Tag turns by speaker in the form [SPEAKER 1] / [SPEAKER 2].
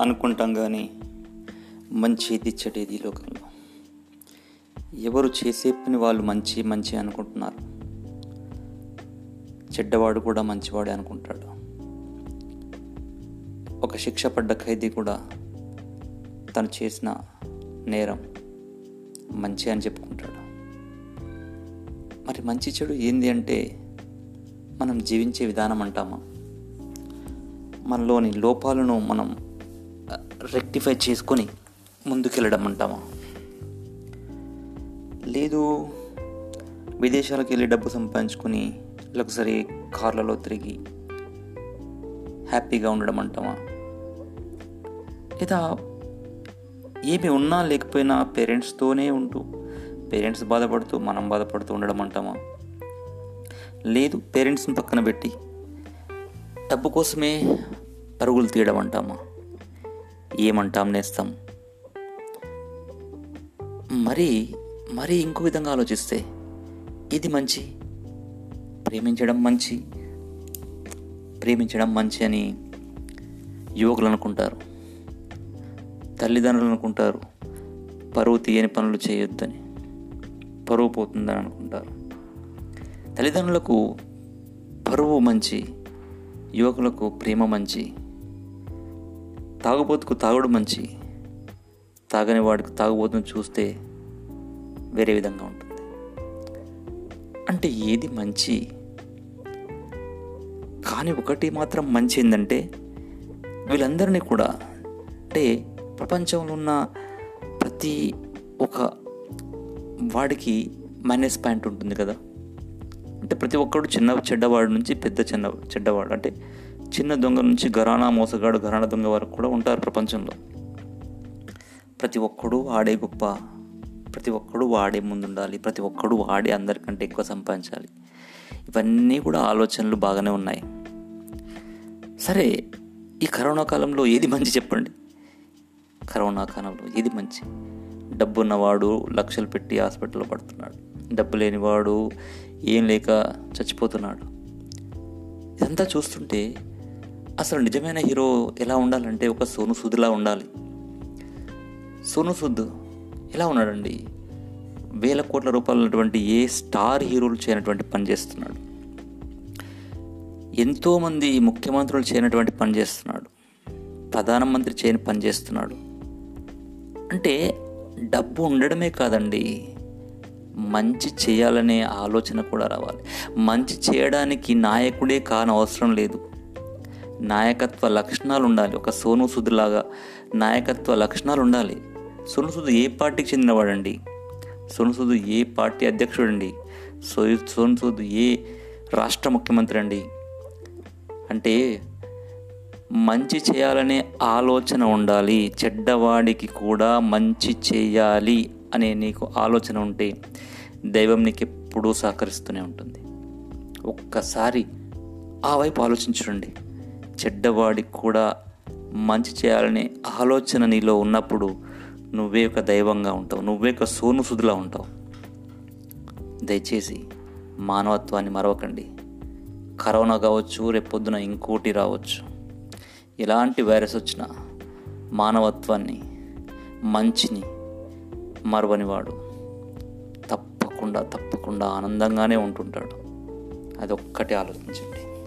[SPEAKER 1] అనుకుంటాం కానీ మంచిది చెడేది ఈ లోకంలో. ఎవరు చేసే పని వాళ్ళు మంచి మంచి అనుకుంటున్నారు. చెడ్డవాడు కూడా మంచివాడే అనుకుంటాడు. ఒక శిక్ష పడ్డ ఖైదీ కూడా తను చేసిన నేరం మంచి అని చెప్పుకుంటాడు. మరి మంచి చెడు ఏంది అంటే మనం జీవించే విధానం అంటామా? మనలోని లోపాలను మనం రెక్టిఫై చేసుకొని ముందుకెళ్ళడం అంటామా లేదు విదేశాలకు వెళ్ళి డబ్బు సంపాదించుకొని లగ్జరీ కార్లలో తిరిగి హ్యాపీగా ఉండడం అంటామా లేదా ఏమి ఉన్నా లేకపోయినా పేరెంట్స్తోనే ఉంటూ పేరెంట్స్ బాధపడుతూ మనం బాధపడుతూ ఉండడం అంటామా లేదు పేరెంట్స్ని పక్కన పెట్టి డబ్బు కోసమే పరుగులు తీయడం అంటామా ఏమంటాం నేస్తాం? మరి మరి ఇంకో విధంగా ఆలోచిస్తే ఇది మంచి? ప్రేమించడం మంచి? ప్రేమించడం మంచి అని యువకులు అనుకుంటారు. తల్లిదండ్రులు అనుకుంటారు. పరువు తీయని పనులు చేయొద్దని. పరువు పోతుందని అనుకుంటారు. తల్లిదండ్రులకు పరువు మంచి యువకులకు ప్రేమ మంచి తాగుబోతుకు తాగుడు మంచి తాగని వాడికి తాగుబోతును చూస్తే వేరే విధంగా ఉంటుంది. అంటే ఏది మంచి? కానీ ఒకటి మాత్రం మంచి ఏంటంటే వీళ్ళందరినీ కూడా అంటే ప్రపంచంలో ఉన్న ప్రతి ఒక వాడికి మైనస్ పాయింట్ ఉంటుంది కదా. అంటే ప్రతి ఒక్కడు చిన్న చెడ్డవాడు నుంచి పెద్ద చిన్న చెడ్డవాడు. అంటే చిన్న దొంగ నుంచి ఘరానా మోసగాడు ఘరానా దొంగ వరకు కూడా ఉంటారు ప్రపంచంలో. ప్రతి ఒక్కడు వాడే గొప్ప ప్రతి ఒక్కడు వాడే ముందుండాలి ప్రతి ఒక్కడు వాడే అందరికంటే ఎక్కువ సంపాదించాలి. ఇవన్నీ కూడా ఆలోచనలు బాగానే ఉన్నాయి. సరే ఈ కరోనా కాలంలో ఏది మంచి చెప్పండి? కరోనా కాలంలో ఏది మంచి? డబ్బు ఉన్నవాడు లక్షలు పెట్టి హాస్పిటల్లో పడుతున్నాడు. డబ్బు లేనివాడు ఏం లేక చచ్చిపోతున్నాడు. ఇదంతా చూస్తుంటే అసలు నిజమైన హీరో ఎలా ఉండాలంటే ఒక సోను సూద్లా ఉండాలి. సోను సూద్ ఎలా ఉన్నాడండి? వేల కోట్ల రూపాయలు ఉన్నటువంటి ఏ స్టార్ హీరోలు చేయనటువంటి పని చేస్తున్నాడు. ఎంతోమంది ముఖ్యమంత్రులు చేయనటువంటి పని చేస్తున్నాడు. ప్రధానమంత్రి చేయని పని చేస్తున్నాడు. అంటే డబ్బు ఉండడమే కాదండి మంచి చేయాలనే ఆలోచన కూడా రావాలి. మంచి చేయడానికి నాయకుడే కాని అవసరం లేదు. నాయకత్వ లక్షణాలు ఉండాలి. ఒక సోను సుద్లాగా నాయకత్వ లక్షణాలు ఉండాలి. సోను సూద్ ఏ పార్టీకి చెందినవాడండి? సోను సూద్ ఏ పార్టీ అధ్యక్షుడండి? సో సోను సూద్ ఏ రాష్ట్ర ముఖ్యమంత్రి అండి? అంటే మంచి చేయాలనే ఆలోచన ఉండాలి. చెడ్డవాడికి కూడా మంచి చేయాలి అనే నీకు ఆలోచన ఉంటే దైవం నీకు ఎప్పుడూ సహకరిస్తూనే ఉంటుంది. ఒక్కసారి ఆ వైపు ఆలోచించండి. చెడ్డవాడికి కూడా మంచి చేయాలనే ఆలోచన నీలో ఉన్నప్పుడు నువ్వే ఒక దైవంగా ఉంటావు. నువ్వే ఒక సోను సుధులా ఉంటావు. దయచేసి మానవత్వాన్ని మరవకండి. కరోనా కావచ్చు రేపొద్దున ఇంకోటి రావచ్చు. ఎలాంటి వైరస్ వచ్చినా మానవత్వాన్ని మంచిని మరవనివాడు. తప్పకుండా తప్పకుండా ఆనందంగానే ఉంటుంటాడు. అదొక్కటి ఆలోచించండి.